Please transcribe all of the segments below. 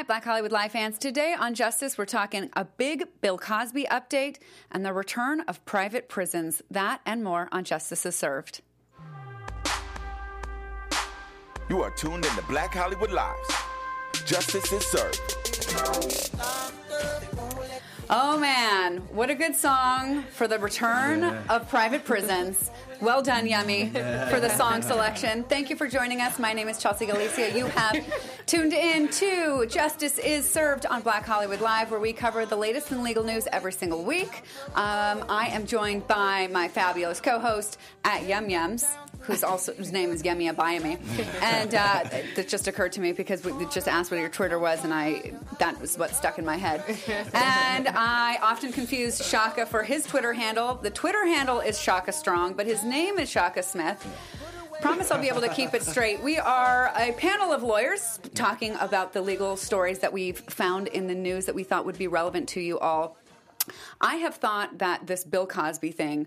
Hi, Black Hollywood Live fans. Today on Justice, we're talking a big Bill Cosby update and the return of private prisons. That and more on Justice is Served. You are tuned in to Black Hollywood Lives. Justice is served. Oh man, what a good song for the return of private prisons. Well done, Yummy, for the song selection. Thank you for joining us. My name is Chelsea Galicia. You have tuned in to Justice is Served on Black Hollywood Live, where we cover the latest in legal news every single week. Um, I am joined by my fabulous co-host at Yum Yums, who's also whose name is Yemi Abayami, and uh, that just occurred to me because we just asked what your Twitter was, and I that was what stuck in my head. And I often confuse Shaka for his Twitter handle. The Twitter handle is Shaka Strong, but his name is Shaka Smith. Promise I'll be able to keep it straight. We are a panel of lawyers talking about the legal stories that we've found in the news that we thought would be relevant to you all. I have thought that this Bill Cosby thing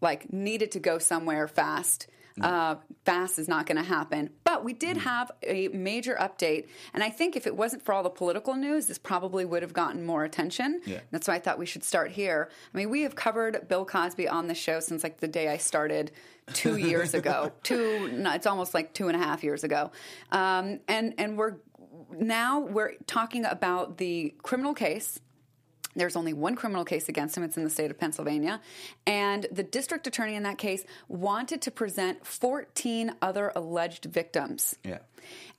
like needed to go somewhere fast. Uh, fast is not going to happen. But we did have a major update, and I think if it wasn't for all the political news, this probably would have gotten more attention. Yeah. That's why I thought we should start here. I mean, we have covered Bill Cosby on the show since like the day I started two years ago. two, no, it's almost like two and a half years ago, um, and and we're now we're talking about the criminal case. There's only one criminal case against him. It's in the state of Pennsylvania. And the district attorney in that case wanted to present 14 other alleged victims. Yeah.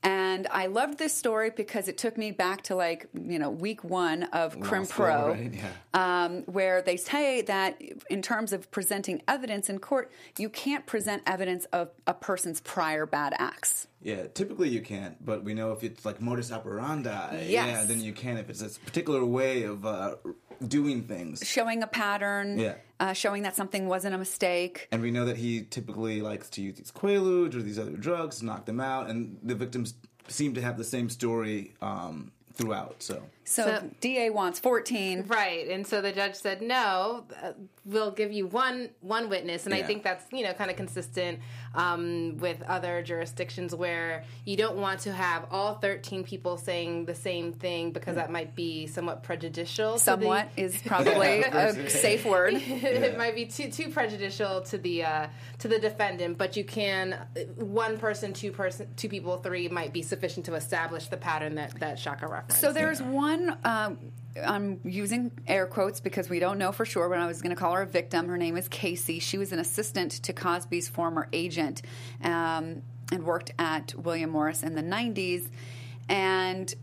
And I loved this story because it took me back to like, you know, week one of Crim Pro, right? Yeah. um, where they say that in terms of presenting evidence in court, you can't present evidence of a person's prior bad acts. Yeah, typically you can't, but we know if it's like modus operandi, Yes. yeah, then you can if it's a particular way of uh, doing things. Showing a pattern, Yeah. uh, showing that something wasn't a mistake. And we know that he typically likes to use these quaaludes or these other drugs, knock them out, and the victims seem to have the same story um, throughout. So So, So- DA wants 14. Right, and so the judge said no. Uh, we'll give you one one witness, and I think that's you know kind of consistent um, with other jurisdictions where you don't want to have all thirteen people saying the same thing because that might be somewhat prejudicial. to the- Somewhat is probably a safe word. it might be too too prejudicial to the uh, to the defendant, but you can one person, two person, two people, three might be sufficient to establish the pattern that that Shaka referenced. So there's one. Um, I'm using air quotes because we don't know for sure, but I was going to call her a victim. Her name is Casey. She was an assistant to Cosby's former agent um, and worked at William Morris in the 90s. And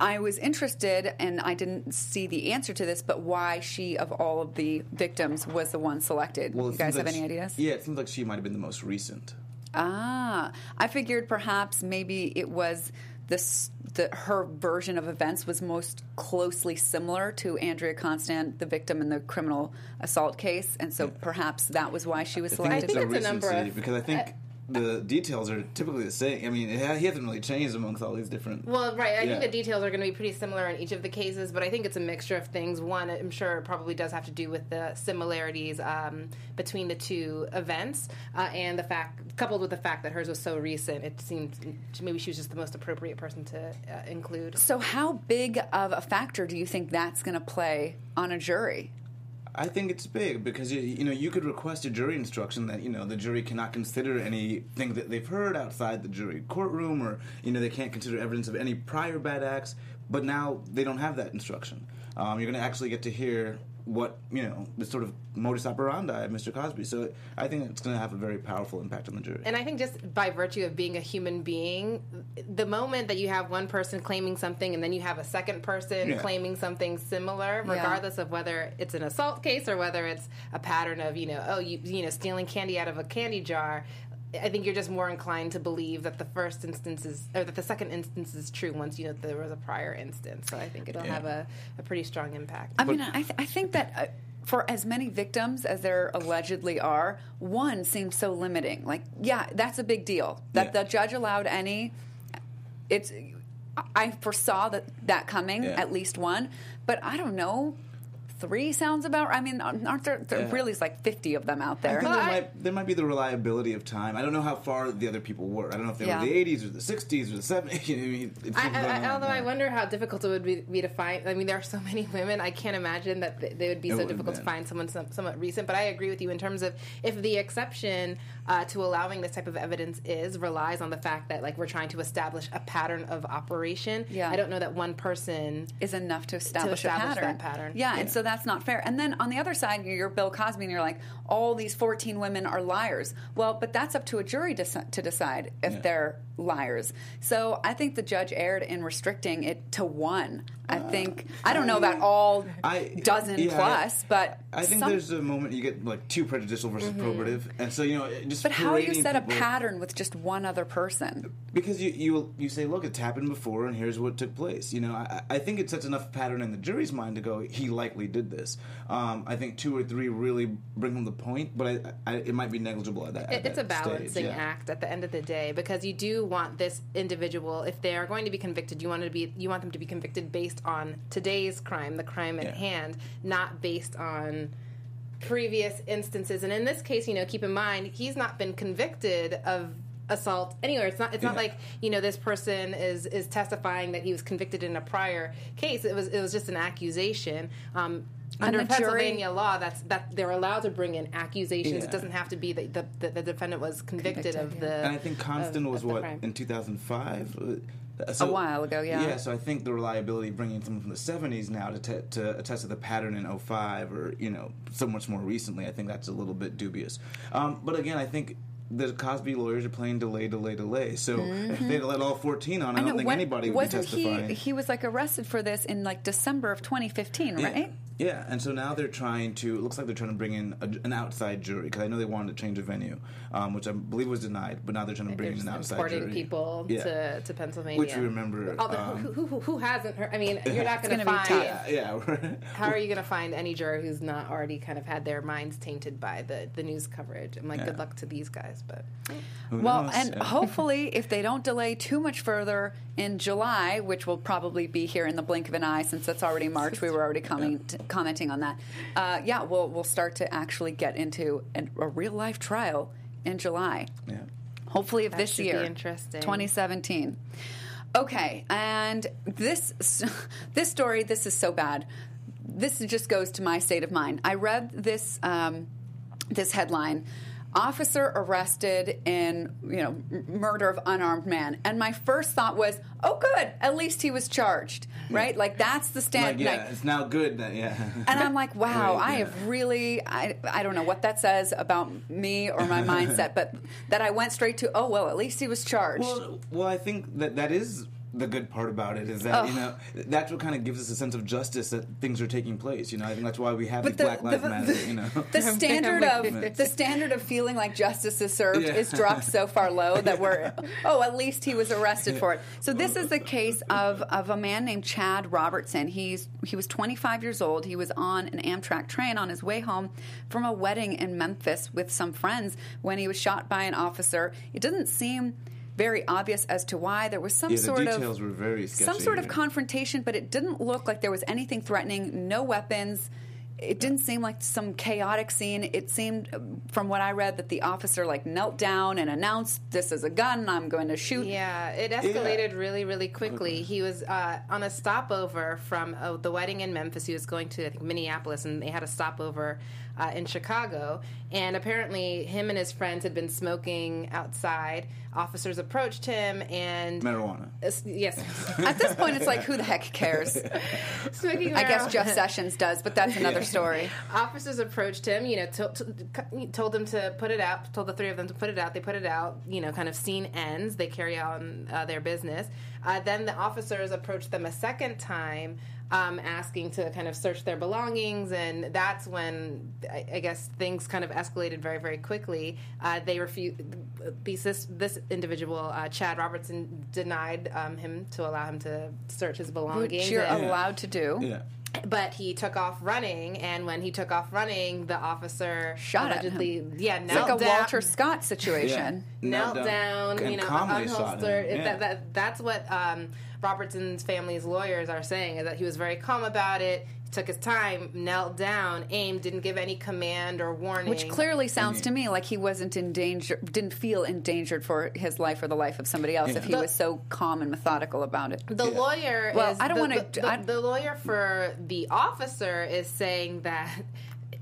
I was interested, and I didn't see the answer to this, but why she, of all of the victims, was the one selected. well, you guys have like any she- ideas? Yeah, it seems like she might have been the most recent. Ah, I figured perhaps maybe it was this the her version of events was most closely similar to Andrea Constand, the victim in the criminal assault case, and so perhaps that was why she was I think selected. it's a it's a number of- because I think uh, the details are typically the same. I mean, it ha- he hasn't really changed amongst all these different. Well, right. I Yeah. think the details are going to be pretty similar in each of the cases, but I think it's a mixture of things. One, I'm sure it probably does have to do with the similarities um, between the two events, uh, and the fact, coupled with the fact that hers was so recent, it seemed maybe she was just the most appropriate person to uh, include. so, how big of a factor do you think that's going to play on a jury? I think it's big because you, you know you could request a jury instruction that you know the jury cannot consider anything that they've heard outside the jury courtroom or you know they can't consider evidence of any prior bad acts. But now they don't have that instruction. Um, you're going to actually get to hear what you know the sort of modus operandi of Mr. Cosby. So I think it's going to have a very powerful impact on the jury. And I think just by virtue of being a human being, the moment that you have one person claiming something and then you have a second person Yeah. claiming something similar, regardless of whether it's an assault case or whether it's a pattern of, you know, oh, you, you know, stealing candy out of a candy jar, I think you're just more inclined to believe that the first instance is, or that the second instance is true once you know there was a prior instance. So I think it'll Yeah. have a, a pretty strong impact. I mean, I, th- I think that uh, for as many victims as there allegedly are, one seems so limiting. Like, yeah, that's a big deal that Yeah. the judge allowed any. It's. I foresaw that that coming Yeah. at least one, but I don't know. Three sounds about. I mean, aren't there? There Yeah. really is like fifty of them out I there. think Well, there, I- might, there might be the reliability of time. I don't know how far the other people were. I don't know if they Yeah. were the 80s or the 60s or the 70s. You know, I mean, it's I, been I, on, although I wonder how difficult it would be, be to find. I mean, there are so many women. I can't imagine that they would be It so would've difficult to find someone some, somewhat recent. But I agree with you in terms of if the exception uh, to allowing this type of evidence is relies on the fact that like we're trying to establish a pattern of operation. Yeah. I don't know that one person. is enough to establish, establish a pattern. that pattern. Yeah, and so that's not fair. And then on the other side, you're Bill Cosby, and you're like, all these 14 women are liars. Well, but that's up to a jury to, to decide if Yeah. they're liars. So I think the judge erred in restricting it to one. I think I don't know about all I- dozen yeah, plus, but I think some- there's a moment you get like too prejudicial versus probative, and so you know just. But how do you parading set a people- pattern with just one other person? Because you you you say, look, it's happened before, and here's what took place. You know, I, I think it sets enough pattern in the jury's mind to go, he likely did this. Um, I think two or three really bring home the point, but I, I, it might be negligible at that. It, at it's a that balancing stage, yeah. act at the end of the day because you do want this individual, if they are going to be convicted, you want to be you want them to be convicted based on today's crime, the crime at Yeah. hand, not based on previous instances. And in this case, you know, keep in mind he's not been convicted of assault anywhere. It's not. It's not like you know this person is is testifying that he was convicted in a prior case. It was it was just an accusation. Um, under the jury- Pennsylvania law, that's that they're allowed to bring in accusations. Yeah. It doesn't have to be that the, the, the defendant was convicted, Convicted, of yeah. the. And I think Constand of- was of what in 2005. Uh, So, A while ago, yeah. Yeah, so I think the reliability of bringing someone from the 70s now to, te- to attest to the pattern in 05 or you know so much more recently, I think that's a little bit dubious. Um, but again, I think. The Cosby lawyers are playing delay, delay, delay. So if they let all 14 on, I, don't know, think when- anybody would be testifying. he? He was like arrested for this in like December of 2015, right? Yeah, and so now they're trying to. It looks like they're trying to bring in a, an outside jury because I know they wanted to change the venue, um, which I believe was denied. But now they're trying to bring They're in an just outside importing jury. people Yeah. to, to Pennsylvania. Which we remember, Although, um, who, who, who, who hasn't heard? I mean, you're not going to gonna be find. Yeah, yeah. How are you going to find any juror who's not already kind of had their minds tainted by the, the news coverage? I'm like, Yeah. good luck to these guys, but Who Well, knows? and hopefully, if they don't delay too much further in July, which will probably be here in the blink of an eye, since it's already March, we were already coming t- commenting on that. Uh, yeah, we'll we'll start to actually get into an, a real life trial in July. Yeah. Hopefully, of That this should be year, interesting. 2017. Okay, and this this story, this is so bad. This just goes to my state of mind. I read this um, this headline: "Officer arrested in you know murder of unarmed man," and my first thought was, "Oh, good, at least he was charged." Right, like that's the standard Like, yeah, like- it's now good that yeah. and I'm like, wow, Right, I yeah. have really, I, I don't know what that says about me or my mindset, but that I went straight to, oh, well, at least he was charged. Well, well, I think that that is the good part about it is that you know that's what kind of gives us a sense of justice that things are taking place. You know, I think that's why we have the Black Lives Matter. you know, the standard of the standard of feeling like justice is served Yeah. is dropped so far low that we're oh at least he was arrested for it. So this is the case of of a man named Chad Robertson. He's he was 25 years old. He was on an Amtrak train on his way home from a wedding in Memphis with some friends when he was shot by an officer. It doesn't seem very obvious as to why there was some Yeah, the sort of details were very some sketchy sort of confrontation, but it didn't look like there was anything threatening. No weapons. It didn't seem like some chaotic scene. It seemed, from what I read, that the officer like knelt down and announced, "This is a gun. I'm going to shoot." Yeah, it escalated really, really quickly. He was uh, on a stopover from uh, the wedding in Memphis. He was going to, I think, Minneapolis, and they had a stopover uh, in Chicago. And apparently, him and his friends had been smoking outside. Officers approached him, and marijuana. Uh, yes, At this point, it's like, who the heck cares? smoking. I guess. Jeff Sessions does, but that's another story. Officers approached him, you know, to, to, told him to put it out, told the three of them to put it out. They put it out, you know, kind of scene ends. They carry on uh, their business. Uh, then the officers approached them a second time, um, asking to kind of search their belongings. And that's when I, I guess things kind of escalated very, very quickly. Uh, they refused, this, this individual, uh, Chad Robertson, denied um, him to allow him to search his belongings. Which you're and- allowed to do. Yeah. but he took off running, and when he took off running, the officer Shot at allegedly, yeah, It's knelt like a down, Walter Scott situation. Yeah. knelt Knelt down, down you know, calmly unholstered. Yeah. That, that, that's what um, Robertson's family's lawyers are saying is that he was very calm about it. He took his time, knelt down, aimed, didn't give any command or warning. Which clearly sounds to me like he wasn't in danger, didn't feel endangered for his life or the life of somebody else if he The- was so calm and methodical about it. The lawyer Well, is I don't wanna- the, the, the lawyer for the officer is saying that hi-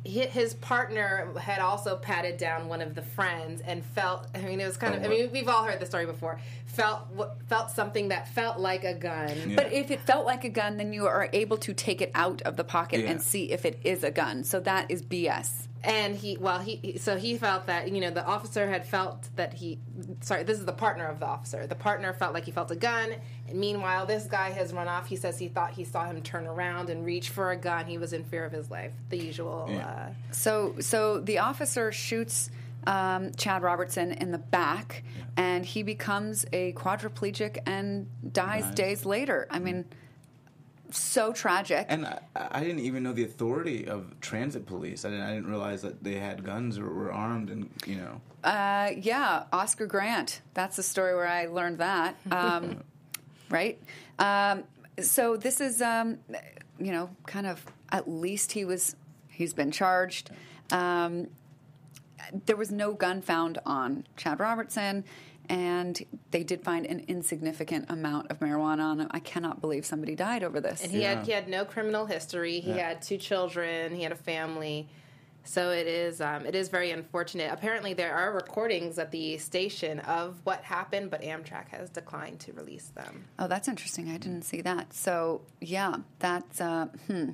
his partner had also patted down one of the friends and felt I mean it was kind of I mean we've all heard the story before felt felt something that felt like a gun But if it felt like a gun, then you are able to take it out of the pocket Yeah. and see if it is a gun. So that is BS. And he well he he- so he felt that you know the officer had felt that he sorry this is the partner of the officer. The partner felt like he felt a gun. And meanwhile this guy has run off. He says he thought he saw him turn around and reach for a gun. He was in fear of his life. The usual uh, So, so the officer shoots um, Chad Robertson in the back, and he becomes a quadriplegic and dies days later. I mean, so tragic. And I, I didn't even know the authority of transit police. I didn't, I didn't realize that they had guns or were armed, and you know. Uh, yeah, Oscar Grant. That's the story where I learned that. Um, right? Um, so this is, um, you know, kind of at least he was, he's been charged. Um, there was no gun found on Chad Robertson, and they did find an insignificant amount of marijuana on him. I cannot believe somebody died over this. And he Yeah. had he had no criminal history. He Yeah. had two children. He had a family. So it is um, it is very unfortunate. Apparently, there are recordings at the station of what happened, but Amtrak has declined to release them. Oh, that's interesting. I didn't see that. So, yeah, that's uh, hmm.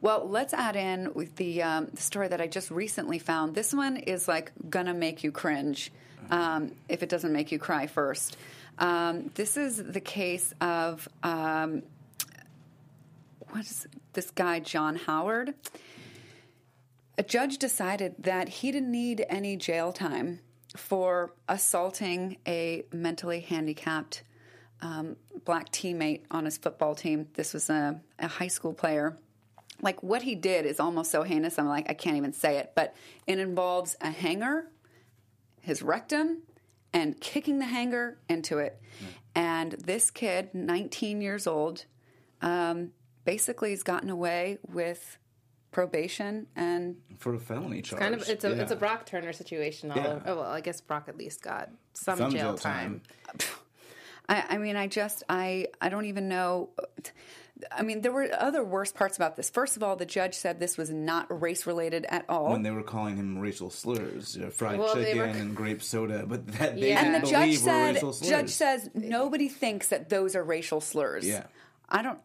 Well, let's add in with the, um, the story that I just recently found. This one is like gonna make you cringe um, if it doesn't make you cry first. Um, this is the case of um, what is this guy John Howard? A judge decided that he didn't need any jail time for assaulting a mentally handicapped um, black teammate on his football team. This was a, a high school player. Like what he did is almost so heinous. I'm like, I can't even say it, but it involves a hanger, his rectum, and kicking the hanger into it. And this kid, 19 years old, um, basically has gotten away with probation and For a felony charge. Kind of, it's a it's a Brock Turner situation. All Yeah. over. Oh well, I guess Brock at least got some, Some jail, jail time. time. I, I mean, I just, I, I don't even know. I mean, there were other worse parts about this. First of all, the judge said this was not race related at all. when they were calling him racial slurs, you know, fried Well, chicken were- and grape soda, but that they Yeah. and the didn't judge believe were said, racial slurs. judge says nobody thinks that those are racial slurs. Yeah. I don't.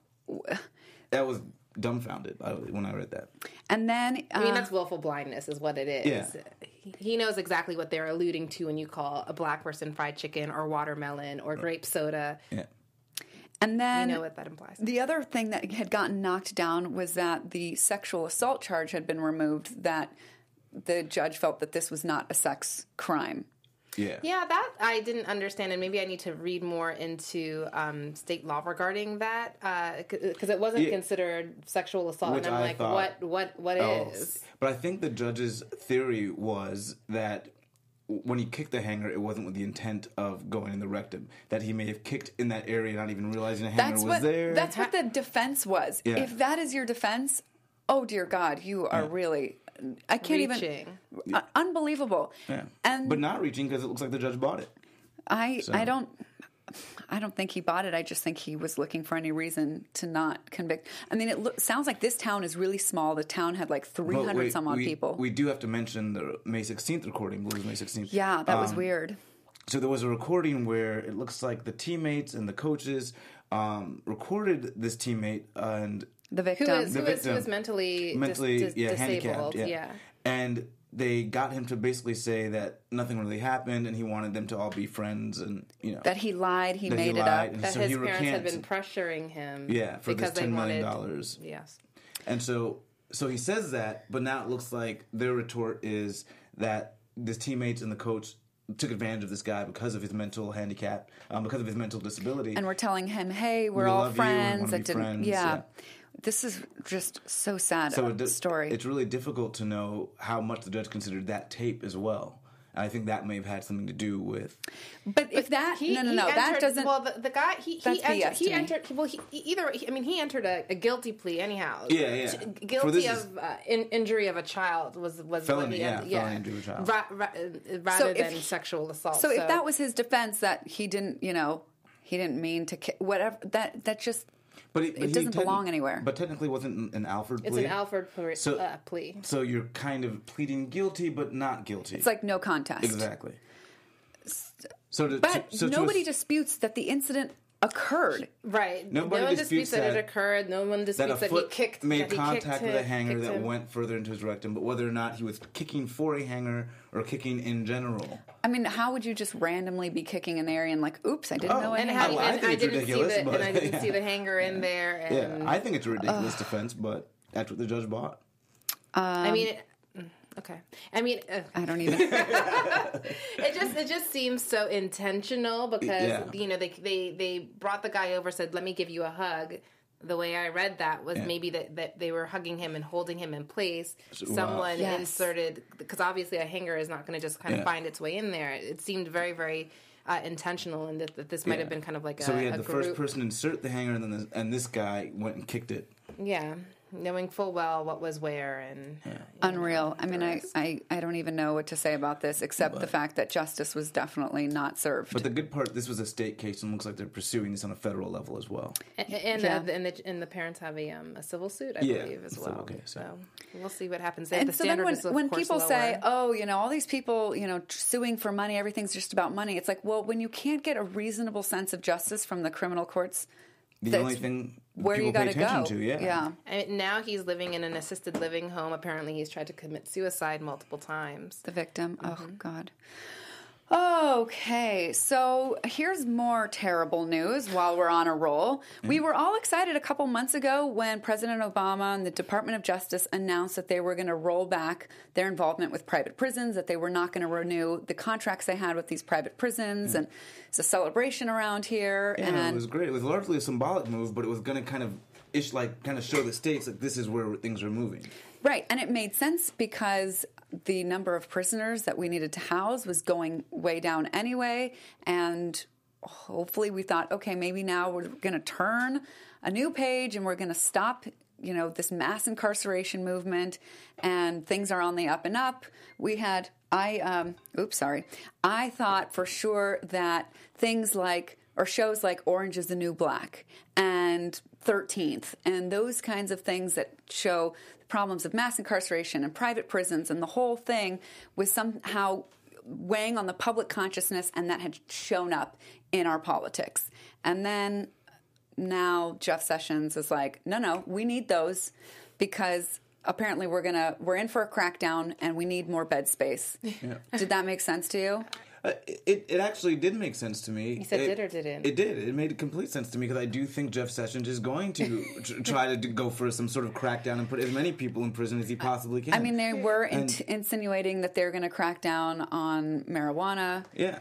that was dumbfounded when I read that. And then, I mean, uh, that's willful blindness, is what it is. Yeah. He- He knows exactly what they're alluding to when you call a black person fried chicken or watermelon or grape soda. Yeah. And You then know what that implies. The other thing that had gotten knocked down was that the sexual assault charge had been removed. That the judge felt that this was not a sex crime. Yeah. Yeah, that I didn't understand, and maybe I need to read more into um, state law regarding that because it wasn't Yeah. considered sexual assault. Which and I'm I like, thought- what, what, what Oh. is? But I think the judge's theory was that when he kicked the hanger, it wasn't with the intent of going in the rectum. That he may have kicked in that area, not even realizing a hanger That's was what there. that's what the defense was. Yeah. If that is your defense, oh dear God, you are really I can't Reaching. even uh, unbelievable. yeah. And but not reaching because it looks like the judge bought it. I So- I don't I don't think he bought it. I just think he was looking for any reason to not convict. I mean, it lo- sounds like this town is really small. The town had like 300 wait, some odd we, people. We do have to mention the May 16th recording, I believe May 16th. yeah, that was Um, weird. So there was a recording where it looks like the teammates and the coaches um, recorded this teammate and The Who victim. is, who is, who victim. is mentally, dis- mentally dis- yeah, disabled? handicapped. Yeah. yeah. And they got him to basically say that nothing really happened and he wanted them to all be friends and, you know. that he lied, he That he made it up. That So his parents had been pressuring him. yeah, for because this they 10 million. wanted- dollars. Yes. And so so he says that, but now it looks like their retort is that his teammates and the coach took advantage of this guy because of his mental handicap, um, because of his mental disability. and we're telling him, "Hey, we're We all love you, we wanna friends." be That didn't. friends, yeah. yeah. This is just so sad. so uh, story. It's really difficult to know how much the judge considered that tape as well. I think that may have had something to do with. But if that He- no no he no that doesn't Well, the, the guy he That's he entered, BS he me. entered well he he- either I mean he entered a, a guilty plea anyhow. Yeah, yeah. T- Guilty of uh, in, injury of a child was was Felony, what he yeah, had- felony injury of a child. Ra- ra- uh, rather if than he- sexual assault. So if that was his defense that he didn't, you know, he didn't mean to ki- whatever that that just But It but he doesn't techni- belong anywhere. But technically, wasn't an Alford plea. it's an Alford plea, So- uh, plea. So you're kind of pleading guilty, but not guilty. it's like no contest. exactly. So to, But so to nobody ass- disputes that the incident occurred. Right. Nobody no one disputes disputes that, it occurred. No one that disputes a that, foot he kicked made that he contact kicked with a hanger that him. went further into his rectum, but whether or not he was kicking for a hanger or kicking in general. I mean, how would you just randomly be kicking an area and like, oops, I didn't Oh, know oh, I And, how, I- it. I think I it's didn't ridiculous, see the but- and I didn't yeah. see the hanger in there. And Yeah, I think it's a ridiculous defense, but that's what the judge bought. I mean, it, okay. I mean, uh, I don't even. it just it just seems so intentional because Yeah. you know they they they brought the guy over said let me give you a hug the way i read that was Yeah. maybe that, that they were hugging him and holding him in place wow. someone Yes. inserted because obviously a hanger is not going to just kind of find its way in there it seemed very very uh, intentional and that, that this might have been kind of like a, So we had a the group first person insert the hanger, and then this, and this guy went and kicked it. yeah knowing full well what was where and Unreal. I mean, I, I, I don't even know what to say about this except the fact that justice was definitely not served. But the good part, this was a state case, and looks like they're pursuing this on a federal level as well. And and, Yeah. the, and, the, and the parents have a um, a civil suit, I Yeah, believe, as well. Okay, yeah. So we'll see what happens there. and the so then standard when, is, of when course, people say, oh, you know, all these people, you know, suing for money, everything's just about money. It's like, well, when you can't get a reasonable sense of justice from the criminal courts, The only thing where people you got to go. to, yeah. yeah. I mean, now he's living in an assisted living home. Apparently, he's tried to commit suicide multiple times. The victim. Oh, Mm-hmm. God. Okay, so here's more terrible news while we're on a roll. Mm-hmm. We were all excited a couple months ago when President Obama and the Department of Justice announced that they were going to roll back their involvement with private prisons, that they were not going to renew the contracts they had with these private prisons, mm-hmm. and it's a celebration around here. Yeah, and it was great. It was largely a symbolic move, but it was going to kind of ish like kind of show the states like this is where things are moving. Right, and it made sense because the number of prisoners that we needed to house was going way down anyway, and hopefully we thought, okay, maybe now we're going to turn a new page and we're going to stop, you know, this mass incarceration movement, and things are on the up and up. We had, I, um, oops, sorry, I thought for sure that things like or shows like Orange is the New Black and 13th and those kinds of things that show the problems of mass incarceration and private prisons and the whole thing was somehow weighing on the public consciousness and that had shown up in our politics. And then now Jeff Sessions is like, no, no, we need those because apparently we're gonna we're in for a crackdown and we need more bed space. Did that make sense to you? Uh, it, it actually did make sense to me. You said it, did or didn't? It did. It made complete sense to me because I do think Jeff Sessions is going to tr- try to do, go for some sort of crackdown and put as many people in prison as he possibly can. I mean, they were And- int- insinuating that they're going to crack down on marijuana. Yeah.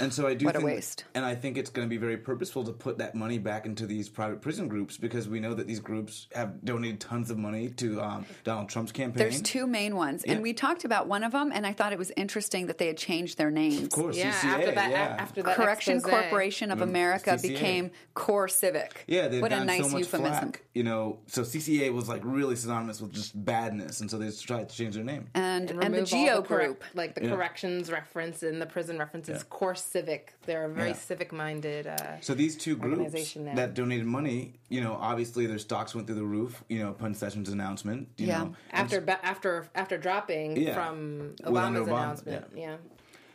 And so I do What a waste. and I think it's going to be very purposeful to put that money back into these private prison groups because we know that these groups have donated tons of money to um, Donald Trump's campaign. There's two main ones, and we talked about one of them, and I thought it was interesting that they had changed their names. of course, Yeah, CCA, after that, yeah. after that Correction expose. Corporation of America CCA. became Core Civic. Yeah, they've what a gotten nice so much euphemism. flack, you know. So CCA was like really synonymous with just badness, and so they just tried to change their name. And And, and the remove all Geo correct- Group. like the Yeah. corrections reference and the prison references, Yeah. Core civic. They're a very Yeah. civic-minded. Uh, So these two groups that donated money, you know, obviously their stocks went through the roof. You know, upon Sessions' announcement. You Yeah. know, after ba- after after dropping Yeah. from Obama's Obama, announcement, yeah.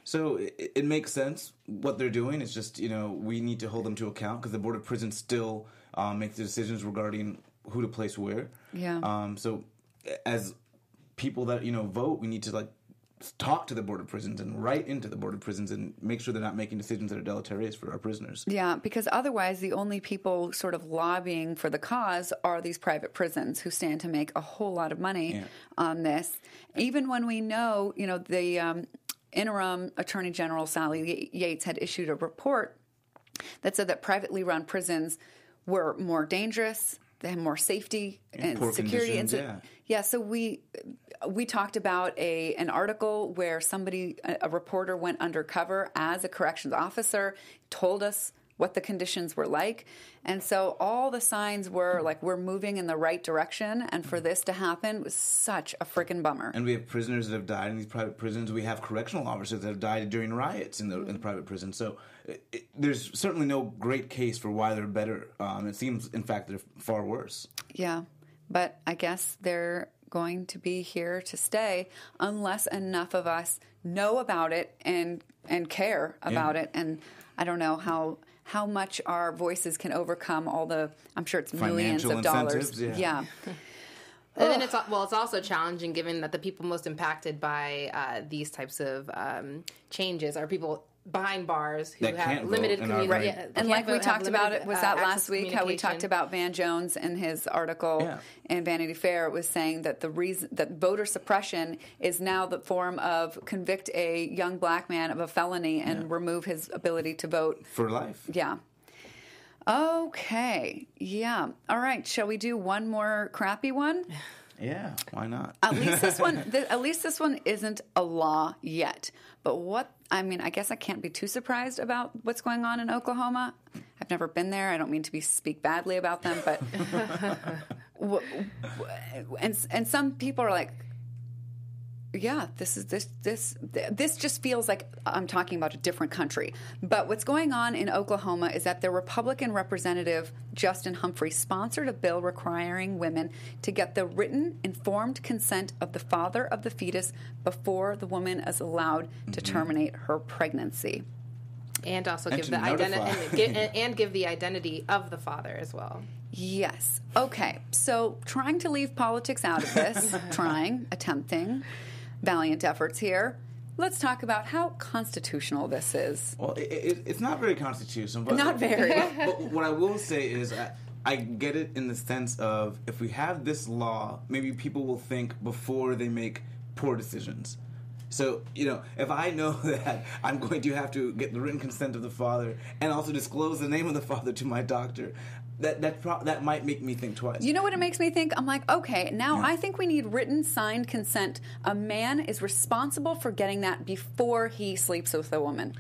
So it, it makes sense what they're doing. It's just you know we need to hold them to account because the board of prisons still um, makes the decisions regarding who to place where. Yeah. Um, so as people that you know vote, we need to like talk to the board of prisons and write into the board of prisons and make sure they're not making decisions that are deleterious for our prisoners. Yeah, because otherwise, the only people sort of lobbying for the cause are these private prisons who stand to make a whole lot of money Yeah. on this. Even when we know, you know, the um, interim Attorney General Sally Yates had issued a report that said that privately run prisons were more dangerous they have more safety and poor security. and so, yeah. So we we talked about a an article where somebody a, a reporter went undercover as a corrections officer, told us what the conditions were like. And so all the signs were like we're moving in the right direction and for this to happen was such a freaking bummer. And we have prisoners that have died in these private prisons. We have correctional officers that have died during riots in the, in the private prison. So it, it, there's certainly no great case for why they're better. Um, it seems, in fact, they're far worse. Yeah, but I guess they're going to be here to stay unless enough of us know about it and and care about Yeah. it. And I don't know how how much our voices can overcome all the. I'm sure it's millions Financial of dollars. incentives, yeah. And then it's well, it's also challenging given that the people most impacted by uh, these types of um, changes are people behind bars who That have limited uh, and are communication. right. And like we talked about it, was uh, that last week how we talked about Van Jones in his article Yeah. in Vanity Fair It was saying that the reason that voter suppression is now the form of convict a young black man of a felony and remove his ability to vote. For life. Yeah. Okay. Yeah. All right. Shall we do one more crappy one? Yeah, why not? At least this one. Th- at least this one isn't a law yet. But what? I mean, I guess I can't be too surprised about what's going on in Oklahoma. I've never been there. I don't mean to be speak badly about them, but w- w- and and some people are like, yeah, this is this this this just feels like I'm talking about a different country. But what's going on in Oklahoma is that the Republican representative Justin Humphrey sponsored a bill requiring women to get the written informed consent of the father of the fetus before the woman is allowed to mm-hmm. terminate her pregnancy. and also And give the identity notify. and, gi- and, and give the identity of the father as well. Yes. Okay. So trying to leave politics out of this, trying, attempting, valiant efforts here. Let's talk about how constitutional this is. Well, it, it, it's not very constitutional, but Not very. but what I will say is, I, I get it in the sense of if we have this law, maybe people will think before they make poor decisions. So you know, if I know that I'm going to have to get the written consent of the father and also disclose the name of the father to my doctor, that that pro- that might make me think twice. You know what it makes me think? I'm like, okay, now Yeah. I think we need written signed consent. A man is responsible for getting that before he sleeps with a woman.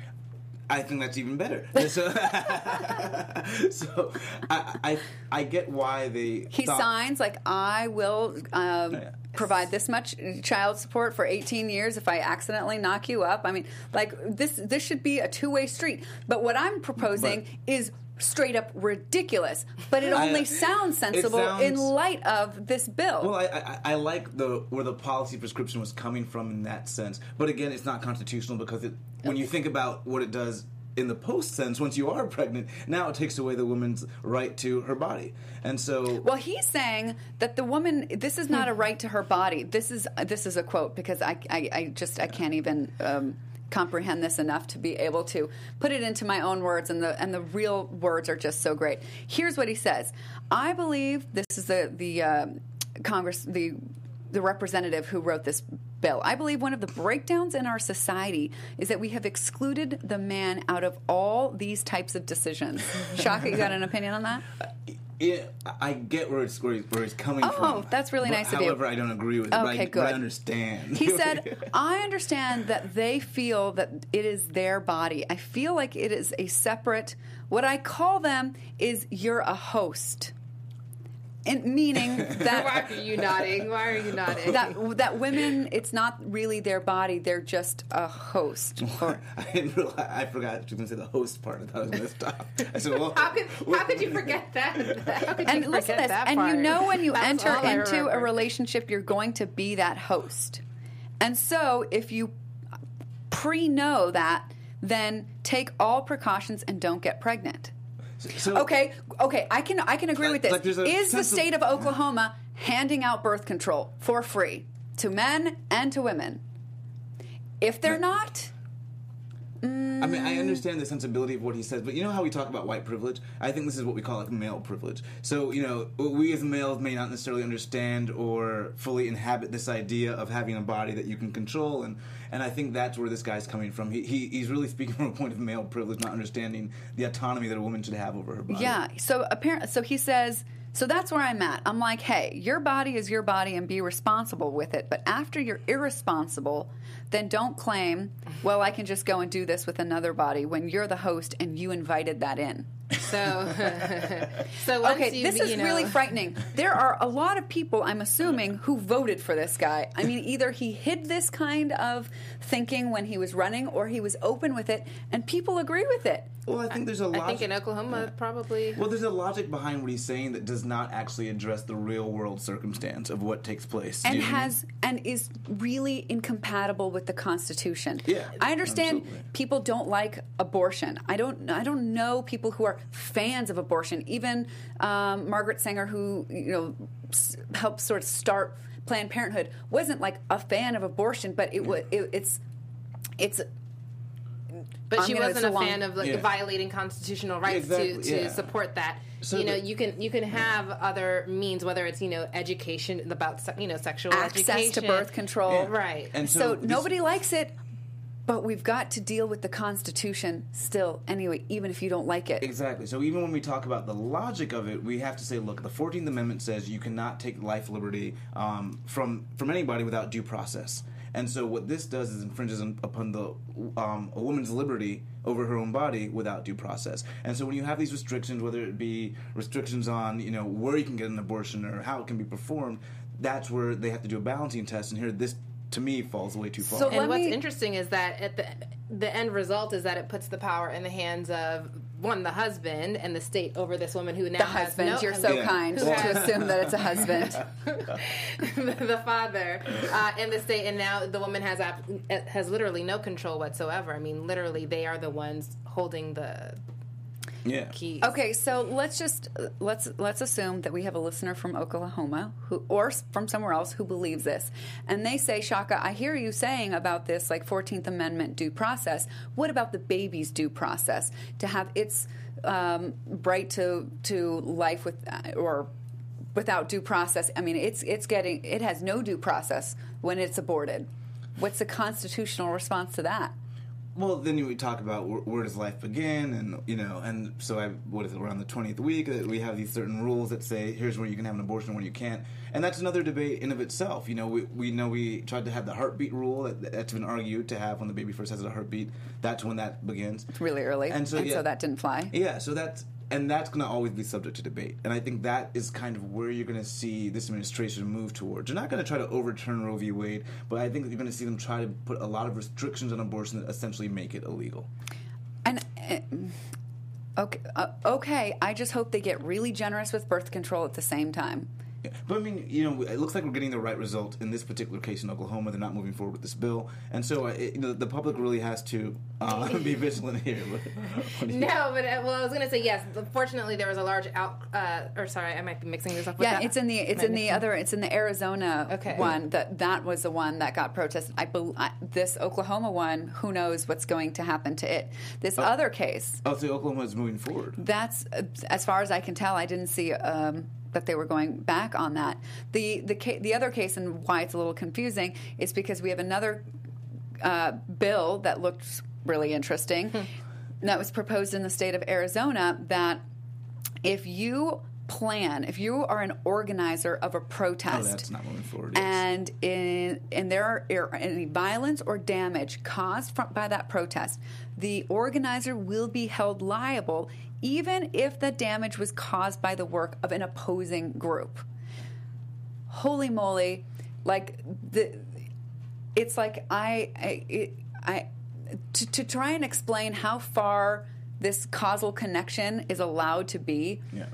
I think that's even better. So, so I, I I get why they He thought- signs like I will um, Yeah. provide this much child support for 18 years if I accidentally knock you up. I mean, like this this should be a two way street. But what I'm proposing But- is straight up ridiculous. But it I- only sounds sensible in light of this bill. Well, I, I, I like the where the policy prescription was coming from in that sense, but again, it's not constitutional because it, when you think about what it does in the post sense, once you are pregnant, now it takes away the woman's right to her body, and so Well, he's saying that the woman. This is not a right to her body. This is this is a quote because I I, I just I can't even. Um, comprehend this enough to be able to put it into my own words and the and the real words are just so great. Here's what he says. I believe this is the the uh, congress the the representative who wrote this bill i believe one of the breakdowns in our society is that we have excluded the man out of all these types of decisions. Shaka you got an opinion on that I get where it's where, it's- where it's coming Oh, from. Oh, that's really But nice of you. However, I don't agree with it. but, Okay, good. but I understand. He said, I understand that they feel that it is their body. I feel like it is a separate, what I call them is you're a host. And meaning that Why are you nodding? Why are you nodding? That, that women, it's not really their body; they're just a host. Or, I didn't realize. I forgot you were going to say the host part. I thought I was going to stop. I said, well, how could how could you forget that? How could and you listen to forget this. that And you know when you That's enter into a relationship, you're going to be that host. And so if you pre know that, then take all precautions and don't get pregnant. So, Okay, okay, I can I can agree Like- with this. like Is the state of Oklahoma handing out birth control for free to men and to women? If they're not, I mean, I mm. understand the sensibility of what he says, but you know how we talk about white privilege? I think this is what we call like male privilege. So, you know, we as males may not necessarily understand or fully inhabit this idea of having a body that you can control, and and I think that's where this guy's coming from. He, he he's really speaking from a point of male privilege, not understanding the autonomy that a woman should have over her body. Yeah. So apparently, so he says So that's where I'm at. I'm like, hey, your body is your body and be responsible with it. But after you're irresponsible, then don't claim, well, I can just go and do this with another body when you're the host and you invited that in. So, so once Okay, you, this is you know- really frightening. There are a lot of people, I'm assuming, who voted for this guy. I mean, either he hid this kind of thinking when he was running or he was open with it, and people agree with it. Well, I think there's a logic. I think in Oklahoma, probably. well, there's a logic behind what he's saying that does not actually address the real world circumstance of what takes place. and You know I mean? has and is really incompatible with the Constitution. Yeah, I understand absolutely. people don't like abortion. I don't. I don't know people who are fans of abortion. Even um, Margaret Sanger, who you know helped sort of start Planned Parenthood, wasn't like a fan of abortion, but it was. It, it's it's But I'm she gonna- wasn't a long- fan of like Yeah. violating constitutional rights Exactly, to, to yeah. support that. So you know, the- you can you can have other means, whether it's you know education about se- you know sexual access to birth control. Yeah. Right. And so so, this- nobody likes it. But we've got to deal with the Constitution still, anyway, even if you don't like it. Exactly. So even when we talk about the logic of it, we have to say, look, the Fourteenth Amendment says you cannot take life, liberty um, from from anybody without due process. And so what this does is infringes upon the um, a woman's liberty over her own body without due process. And so when you have these restrictions, whether it be restrictions on you know where you can get an abortion or how it can be performed, that's where they have to do a balancing test. And here, this to me falls way too far. So And what's me- interesting is that at the the end result is that it puts the power in the hands of one the husband and the state over this woman who now The has husband, no you're so Yeah. kind to has- assume that it's a husband. the father uh, and the state, and now the woman has has literally no control whatsoever. I mean, literally, they are the ones holding the yeah. keys. Okay, so let's just let's let's assume that we have a listener from Oklahoma who or from somewhere else who believes this, and they say, "Shaka, I hear you saying about this like Fourteenth Amendment due process. What about the baby's due process to have its um, right to to life with uh, or without due process? I mean, it's it's getting it has no due process when it's aborted. What's the constitutional response to that? Well, then you would talk about where, where does life begin, and you know, and so I what is it around the twentieth week that we have these certain rules that say here's where you can have an abortion, where you can't, and that's another debate in of itself. You know, we, we know we tried to have the heartbeat rule that, that's been argued to have when the baby first has a heartbeat. That's when that begins. It's really early, And so, yeah. that didn't fly. Yeah, so that's and that's going to always be subject to debate, and I think that is kind of where you're going to see this administration move towards. You're not going to try to overturn Roe v. Wade, but I think you're going to see them try to put a lot of restrictions on abortion that essentially make it illegal. And uh, okay, uh, okay. I just hope they get really generous with birth control at the same time. Yeah. But I mean, you know, it looks like we're getting the right result in this particular case in Oklahoma. They're not moving forward with this bill, and so uh, it, you know, the public really has to uh, be vigilant here. What No, but uh, well, I was going to say yes. Fortunately, there was a large out. Uh, or sorry, I might be mixing this up. With Yeah, that. it's in the it's in the mixing- other it's in the Arizona Okay. one that that was the one that got protested. I, bel I this Oklahoma one, who knows what's going to happen to it? This other case, Oh, so Oklahoma is moving forward. that's uh, as far as I can tell. I didn't see um, that they were going back on that. The the ca- the other case and why it's a little confusing is because we have another uh, bill that looked really interesting that was proposed in the state of Arizona that if you plan, if you are an organizer of a Oh, protest, that's not moving forward. and in and there are, are any violence or damage caused from, by that protest, the organizer will be held liable even if the damage was caused by the work of an opposing group. Holy moly! Like the, it's like I I, it, I to, to try and explain how far this causal connection is allowed to be Yeah.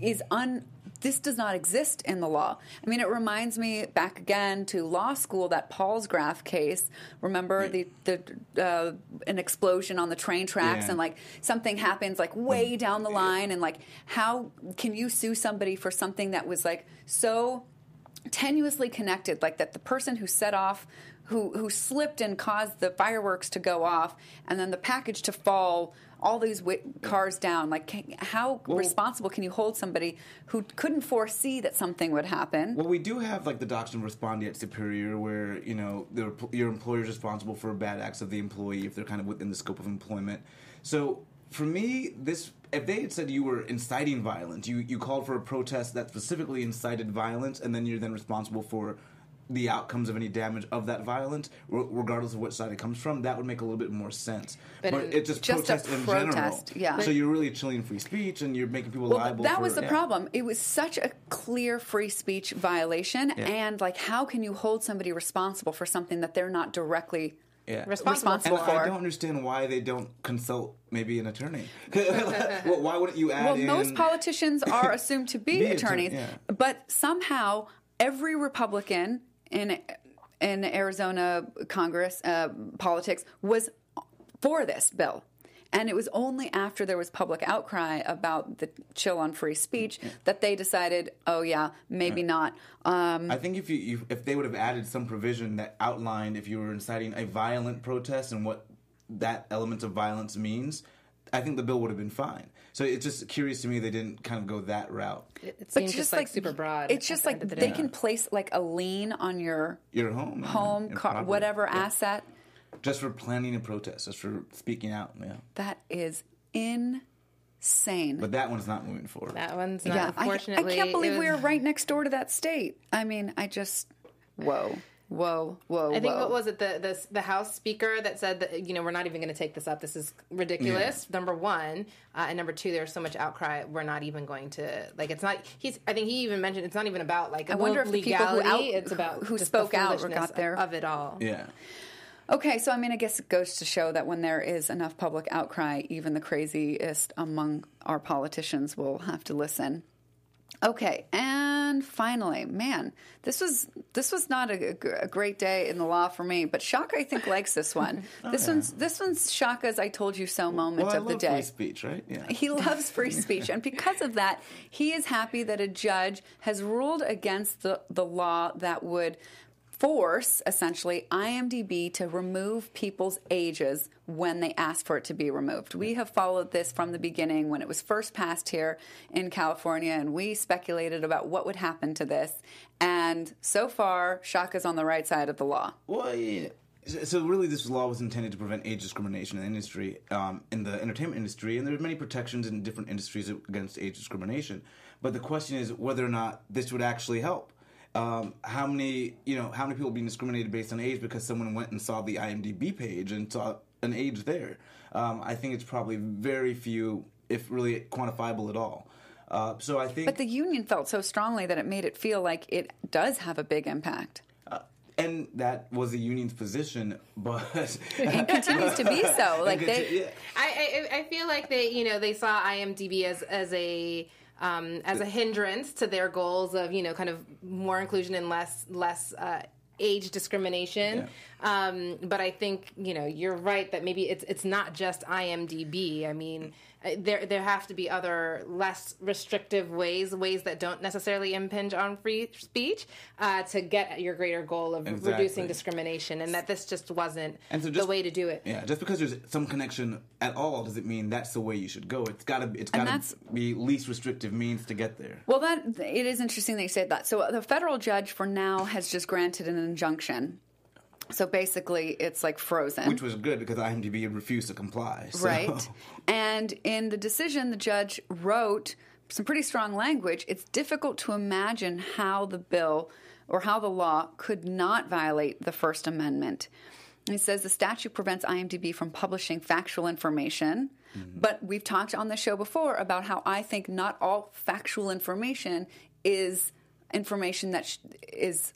is un this does not exist in the law. I mean, it reminds me back again to law school that Palsgraf case. Remember the the uh, an explosion on the train tracks Yeah. and like something happens like way down the line and like how can you sue somebody for something that was like so tenuously connected, like that the person who set off, who who slipped and caused the fireworks to go off, and then the package to fall, all these wi- cars down. Like, can, how responsible can you hold somebody who couldn't foresee that something would happen? Well, we do have like the doctrine of respondeat superior, where you know the, your employer is responsible for bad acts of the employee if they're kind of within the scope of employment. So for me, this if they had said you were inciting violence, you you called for a protest that specifically incited violence, and then you're then responsible for the outcomes of any damage of that violence, r- regardless of which side it comes from, that would make a little bit more sense. But But, in- it's just, Just a protest in protest, general. yeah. So you're really chilling free speech, and you're making people Well, liable. that for, was the yeah. problem. It was such a clear free speech violation, Yeah. and like, how can you hold somebody responsible for something that they're not directly Yeah. Responsible responsible And for? I don't understand why they don't consult maybe an attorney. well, why wouldn't you add Well, in? most politicians are assumed to be Be attorneys, attorney, but somehow every Republican in in Arizona Congress uh, politics was for this bill. And it was only after there was public outcry about the chill on free speech that they decided, oh yeah, maybe not. Um, I think if you, you if they would have added some provision that outlined if you were inciting a violent protest and what that element of violence means, I think the bill would have been fine. So it's just curious to me they didn't kind of go that route. It but seems just like, super broad. It's just like the they can place like a lien on your Your home, yeah, home, your car, property. whatever Yeah. asset. just for planning a protest, just for speaking out. Yeah, That is insane. but that one's not moving forward. That one's not. yeah, I, I can't believe it we are right next door to that state. I mean, I just whoa, whoa, whoa. I think whoa. what was it the, the the House Speaker that said that you know we're not even going to take this up. This is ridiculous. Number one, uh, and number two, there's so much outcry. We're not even going to like. It's not. He's. I think he even mentioned it's not even about like. I wonder if the people who legality. out- it's about who spoke out or got there. of it all. yeah. Okay, so I mean, I guess it goes to show that when there is enough public outcry, even the craziest among our politicians will have to listen. Okay, and finally, man, this was this was not a, a great day in the law for me, but Shaka I think likes this one. Oh, this one's this one's Shaka's "I told you so" moment Well, of the day. free speech, right? Yeah. He loves free speech, and because of that, he is happy that a judge has ruled against the, the law that would force, essentially, IMDb to remove people's ages when they ask for it to be removed. We have followed this from the beginning when it was first passed here in California, and we speculated about what would happen to this. And so far, Shaka's on the right side of the law. Well, yeah. So really, this law was intended to prevent age discrimination in the industry, um, in the entertainment industry, and there are many protections in different industries against age discrimination. But the question is whether or not this would actually help. Um, how many, you know, how many people being discriminated based on age because someone went and saw the IMDb page and saw an age there? Um, I think it's probably very few, if really quantifiable at all. Uh, so I think. But the union felt so strongly that it made it feel like it does have a big impact. uh, and that was the union's position, but it continues to be so. Like they. I, I I feel like they you know they saw IMDb as as a um, as a hindrance to their goals of you know kind of more inclusion and less less uh, age discrimination. Um, but I think you know you're right that maybe it's it's not just IMDb. I mean. Uh, There, there have to be other less restrictive ways, ways that don't necessarily impinge on free speech, uh, to get at your greater goal of Exactly. reducing discrimination, and that this just wasn't And so just, the way to do it. Yeah, just because there's some connection at all doesn't mean that's the way you should go. It's gotta it's gotta that's- be least restrictive means to get there. Well, that it is interesting that you said that. So the federal judge for now has just granted an injunction. So basically, it's like frozen, Which was good because IMDb refused to comply. so- right? And in the decision, the judge wrote some pretty strong language. It's difficult to imagine how the bill or how the law could not violate the First Amendment. He says the statute prevents IMDb from publishing factual information. Mm-hmm. But we've talked on the show before about how I think not all factual information is information that sh- is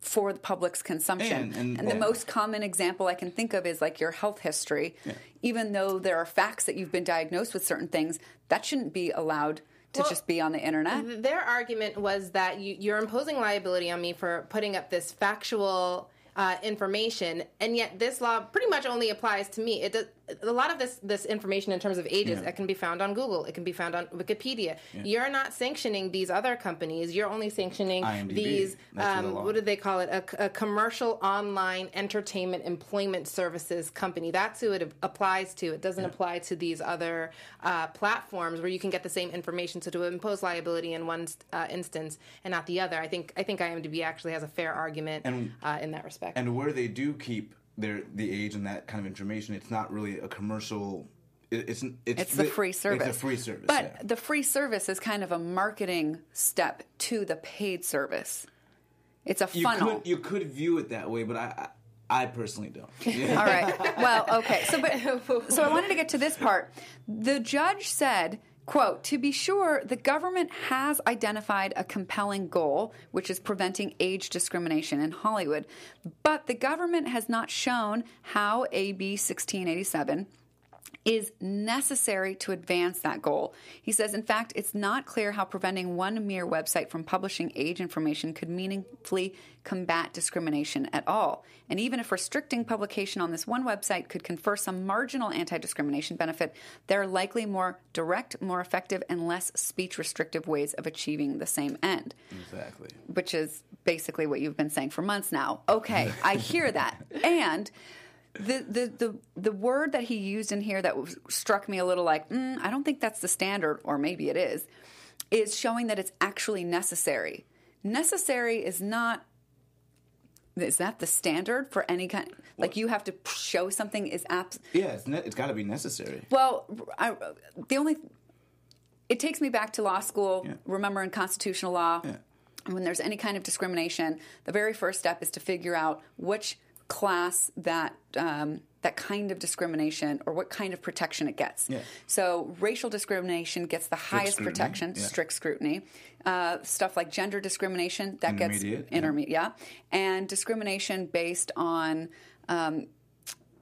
for the public's consumption. And- and- the yeah. most common example I can think of is like your health history. Even though there are facts that you've been diagnosed with certain things, that shouldn't be allowed to Well, just be on the internet. Their argument was that you, you're imposing liability on me for putting up this factual uh, information, and yet this law pretty much only applies to me. It does, a lot of this this information in terms of ages Yeah. it can be found on Google, it can be found on Wikipedia. You're not sanctioning these other companies. You're only sanctioning IMDb. these. Um, what do they call it? A, a commercial online entertainment employment services company. That's who it applies to. It doesn't apply to these other uh, platforms where you can get the same information. So to impose liability in one uh, instance and not the other, I think I think IMDb actually has a fair argument And- uh, in that respect. And where they do keep their the age and that kind of information, it's not really a commercial it, it's it's It's the free service. It's a free service. But yeah. the free service is kind of a marketing step to the paid service. It's a you funnel. could you could view it that way, but I I, I personally don't. Yeah. All right. Well, okay. So, but so I wanted to get to this part. The judge said, "quote To be sure, the government has identified a compelling goal, which is preventing age discrimination in Hollywood, but the government has not shown how AB 1687." Is necessary to advance that goal. He says, in fact, it's not clear how preventing one mere website from publishing age information could meaningfully combat discrimination at all. And even if restricting publication on this one website could confer some marginal anti discrimination benefit, there are likely more direct, more effective, and less speech restrictive ways of achieving the same end Exactly. which is basically what you've been saying for months now. Okay, I hear that. And the, the, the, the word that he used in here that was, struck me a little like, mm, I don't think that's the standard, or maybe it is, is showing that it's actually necessary. Necessary is not. Is that the standard for any kind? Like you have to show something is abs. Yeah, it's ne- it's got to be necessary. Well, I, the only it takes me back to law school. Yeah. Remember in constitutional law, Yeah. when there's any kind of discrimination, the very first step is to figure out which class that um, that kind of discrimination or what kind of protection it gets. Yeah. So racial discrimination gets the highest scrutiny, protection, yeah. strict scrutiny. Uh, stuff like gender discrimination that gets Intermediate, yeah. yeah. and discrimination based on um,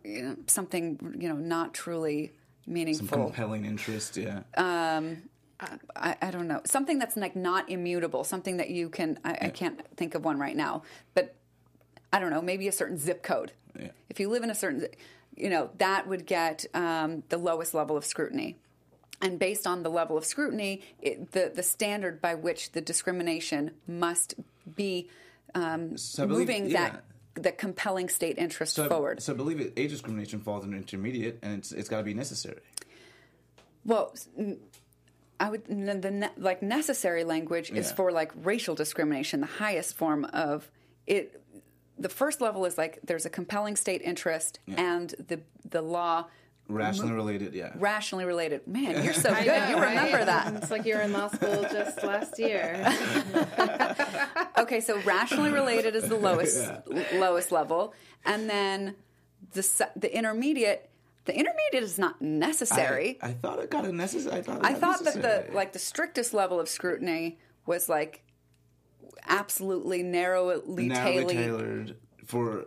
you know, something you know not truly Some meaningful. compelling interest. Yeah. I, I don't know something that's like not immutable, something that you can. I, I can't think of one right now, but I don't know. Maybe a certain zip code. Yeah. If you live in a certain, you know, that would get um, the lowest level of scrutiny. And based on the level of scrutiny, it, the the standard by which the discrimination must be um, So believe- moving yeah. that the compelling state interest So forward. So I believe it, age discrimination falls under intermediate, and it's it's got to be necessary. Well, I would the ne- like necessary language is Yeah. for like racial discrimination, the highest form of it. The first level is like there's a compelling state interest, and the the law Rationally related. Yeah. rationally related. Man, you're so good. know, you remember right? that. It's like you were in law school just last year. Okay, so rationally related is the lowest l- lowest level, and then the the intermediate. The intermediate is not necessary. I, I thought it got a necessary. I thought, it I got thought that the like the strictest level of scrutiny was like absolutely narrowly, narrowly tailored. tailored for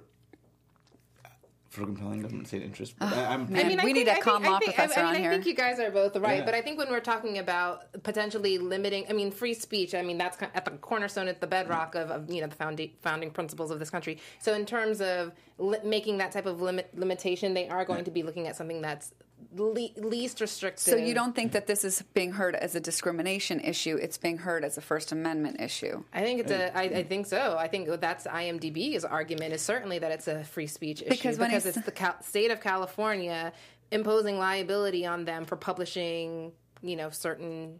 for compelling government state interest. But I, I'm, man. we need a common law professor I mean, on I here. think you guys are both right, Yeah. but I think when we're talking about potentially limiting, I mean, free speech. I mean, that's kind at the cornerstone, at the bedrock of, of you know the founding founding principles of this country. So in terms of li- making that type of limit limitation, they are going to be looking at something that's le- least restrictive. So you don't think that this is being heard as a discrimination issue? It's being heard as a First Amendment issue. I think it's a. I, I think so. I think that's IMDb's argument is certainly that it's a free speech issue Because because it's the Cal- state of California imposing liability on them for publishing, you know, certain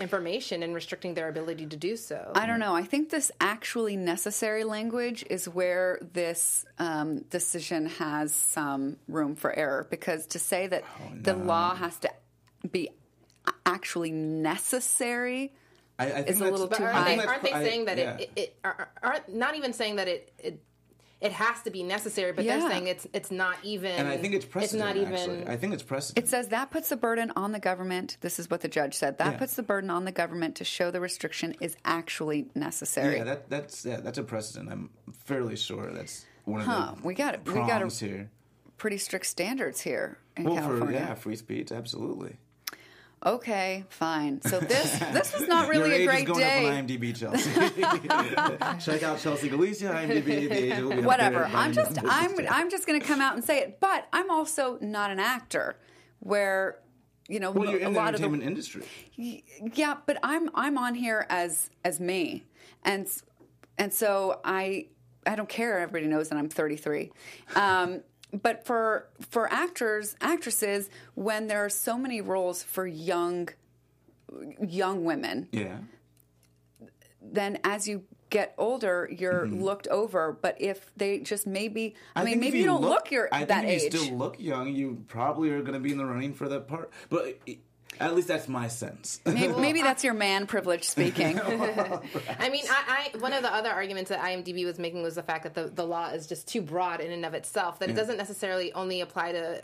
information and restricting their ability to do so. I don't know. I think this actually necessary language is where this um, decision has some room for error because to say that the law has to be actually necessary. I, I think It's a that's- little But too aren't high. they, aren't they saying that yeah. it, it, it are, aren't not even saying that it it, it has to be necessary, but Yeah. they're saying it's it's not even. And I think it's precedent. It's not even. Actually. I think it's precedent. It says that puts the burden on the government. This is what the judge said. That Yeah. puts the burden on the government to show the restriction is actually necessary. yeah, that, that's yeah, that's a precedent. I'm fairly sure that's one of Huh, the we got it. We got prongs it. here. Pretty strict standards here in Well, for California. yeah, free speech, absolutely. Okay, fine. So this this was not really Your a age great is going day. up on IMDb, Chelsea. Check out Chelsea Galicia, IMDb. The age will be Whatever. I'm just I'm I'm just going to come out and say it. But I'm also not an actor, where you know Well, you're a in the lot of the entertainment industry. yeah. But I'm I'm on here as as me, and and so I I don't care. Everybody knows that I'm 33. Um, but for for actors actresses, when there are so many roles for young young women, Yeah. then as you get older, you're mm-hmm. looked over. But if they just maybe, I, mean, maybe you don't look, your I that think if age. you still look young, you probably are going to be in the running for that part. But at least that's my sense. maybe, maybe that's your man privilege speaking. I mean, I, I one of the other arguments that IMDb was making was the fact that the, the law is just too broad in and of itself. That it doesn't necessarily only apply to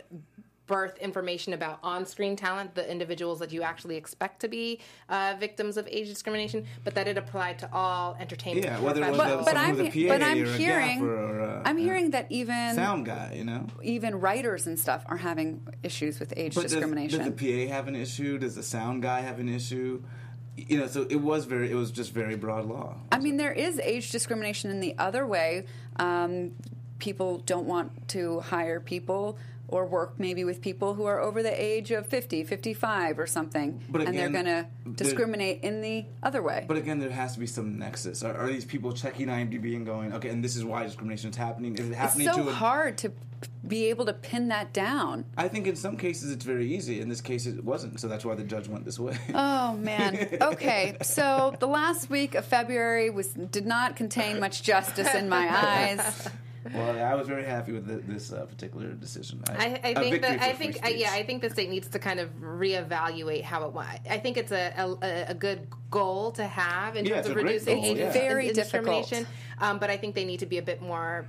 birth information about on-screen talent, the individuals that you actually expect to be uh, victims of age discrimination, but that it applied to all entertainment. Yeah, whether it was but, professionals. but I'm with a PA but I'm or a hearing gaffer or a- I'm yeah. hearing that even sound guy, you know. even writers and stuff are having issues with age But does- discrimination. Does, the PA have an issue? Does the sound guy have an issue? You know, so it was very, it was just very broad law. I mean, there is age discrimination in the other way. Um, people don't want to hire people or work maybe with people who are over the age of 50, 55 or something. But and they're going to discriminate in the other way. But again, there has to be some nexus. Are, are these people checking IMDb and going, okay, and this is why discrimination is happening? Is it happening it's so to a hard to be able to pin that down. I think in some cases it's very easy. In this case, it wasn't. So that's why the judge went this way. Oh man. Okay. So the last week of February was did not contain much justice in my eyes. well, I was very happy with the, this uh, particular decision. I, I a think that I think I, yeah. I think the state needs to kind of reevaluate how it went. I think it's a, a, a good goal to have in Yeah, terms it's of reducing goal, age yeah. Very discrimination. Um, but I think they need to be a bit more.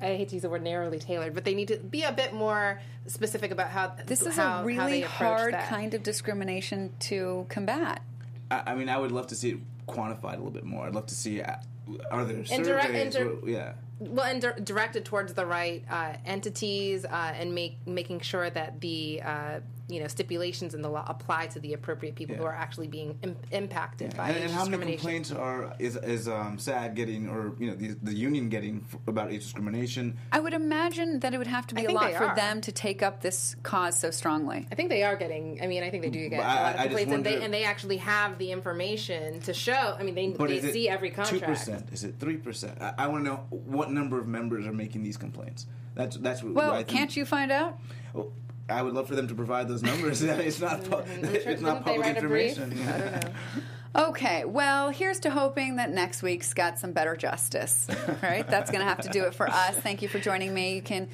I hate to use the word narrowly tailored, but they need to be a bit more specific about how This is how, a really hard that. kind of discrimination to combat. I, I mean, I would love to see it quantified a little bit more. I'd love to see uh, are there surveys? Indirect- inter- or- yeah. well and dir- directed towards the right uh, entities uh, and make making sure that the uh, you know stipulations in the law apply to the appropriate people who are actually being Im- impacted by And, age and how many complaints are is is um, SAG getting, or you know, the, the union getting f- about age discrimination? I would imagine that it would have to be I a lot for are. them to take up this cause so strongly. I think they are getting. I mean, I think they do get But a I- lot of I just complaints, and they and they actually have the information to show. I mean, they they see every contract. Two percent? Is it three percent? I, I want to know what number of members are making these complaints. That's that's what Well, I think. can't you find out? Well, I would love for them to provide those numbers. it's not pu- it's not public write a brief? information. I don't know. Okay, well, here's to hoping that next week's got some better justice. Right? That's going to have to do it for us. Thank you for joining me. You can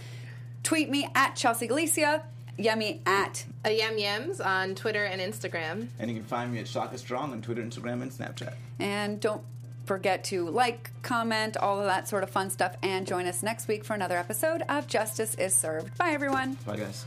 tweet me at Chelsea Galicia, Yummy at. Uh, Yum Yums on Twitter and Instagram. And you can find me at Shaka Strong on Twitter, Instagram, and Snapchat. And don't forget to like, comment, all of that sort of fun stuff, and join us next week for another episode of Justice is Served. Bye, everyone. Bye, guys.